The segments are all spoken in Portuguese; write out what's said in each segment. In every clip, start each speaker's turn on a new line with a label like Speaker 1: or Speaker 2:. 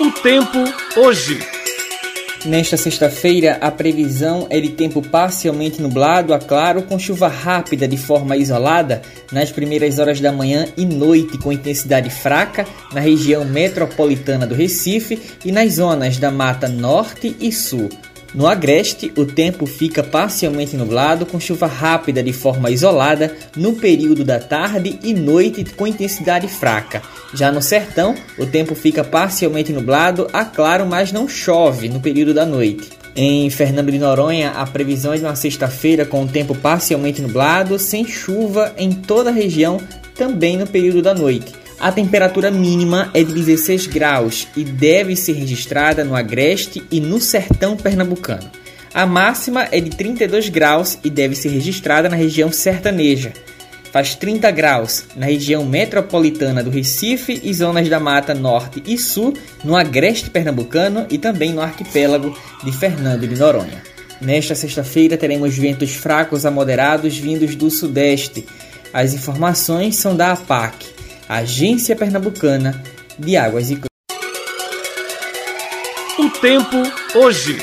Speaker 1: O tempo hoje.
Speaker 2: Nesta sexta-feira, a previsão é de tempo parcialmente nublado a claro, com chuva rápida de forma isolada nas primeiras horas da manhã e noite, com intensidade fraca na região metropolitana do Recife e nas zonas da Mata Norte e Sul. No agreste, o tempo fica parcialmente nublado, com chuva rápida de forma isolada no período da tarde e noite com intensidade fraca. Já no sertão, o tempo fica parcialmente nublado a claro, mas não chove no período da noite. Em Fernando de Noronha, a previsão é de uma sexta-feira com o tempo parcialmente nublado, sem chuva em toda a região, também no período da noite. A temperatura mínima é de 16 graus e deve ser registrada no agreste e no sertão pernambucano. A máxima é de 32 graus e deve ser registrada na região sertaneja. Faz 30 graus na região metropolitana do Recife e zonas da Mata Norte e Sul, no agreste pernambucano e também no arquipélago de Fernando de Noronha. Nesta sexta-feira teremos ventos fracos a moderados vindos do sudeste. As informações são da APAC. Agência Pernambucana de Águas e
Speaker 1: O tempo hoje.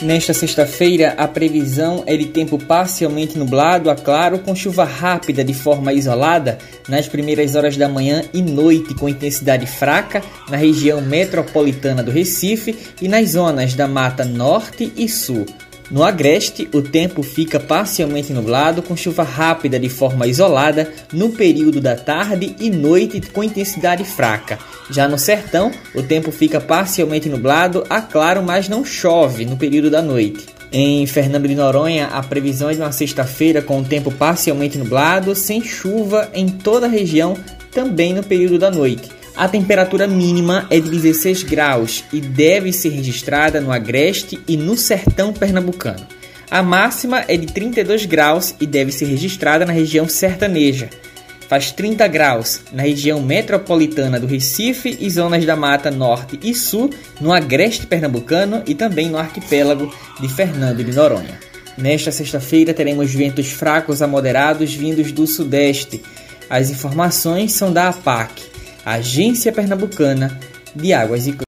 Speaker 2: Nesta sexta-feira, a previsão é de tempo parcialmente nublado a claro, com chuva rápida de forma isolada nas primeiras horas da manhã e noite, com intensidade fraca na região metropolitana do Recife e nas zonas da Mata Norte e Sul. No agreste, o tempo fica parcialmente nublado, com chuva rápida de forma isolada no período da tarde e noite com intensidade fraca. Já no sertão, o tempo fica parcialmente nublado a claro, mas não chove no período da noite. Em Fernando de Noronha, a previsão é de uma sexta-feira com o tempo parcialmente nublado, sem chuva em toda a região, também no período da noite. A temperatura mínima é de 16 graus e deve ser registrada no agreste e no sertão pernambucano. A máxima é de 32 graus e deve ser registrada na região sertaneja. Faz 30 graus na região metropolitana do Recife e zonas da Mata Norte e Sul, no agreste pernambucano e também no arquipélago de Fernando de Noronha. Nesta sexta-feira teremos ventos fracos a moderados vindos do sudeste. As informações são da APAC. Agência Pernambucana de Águas e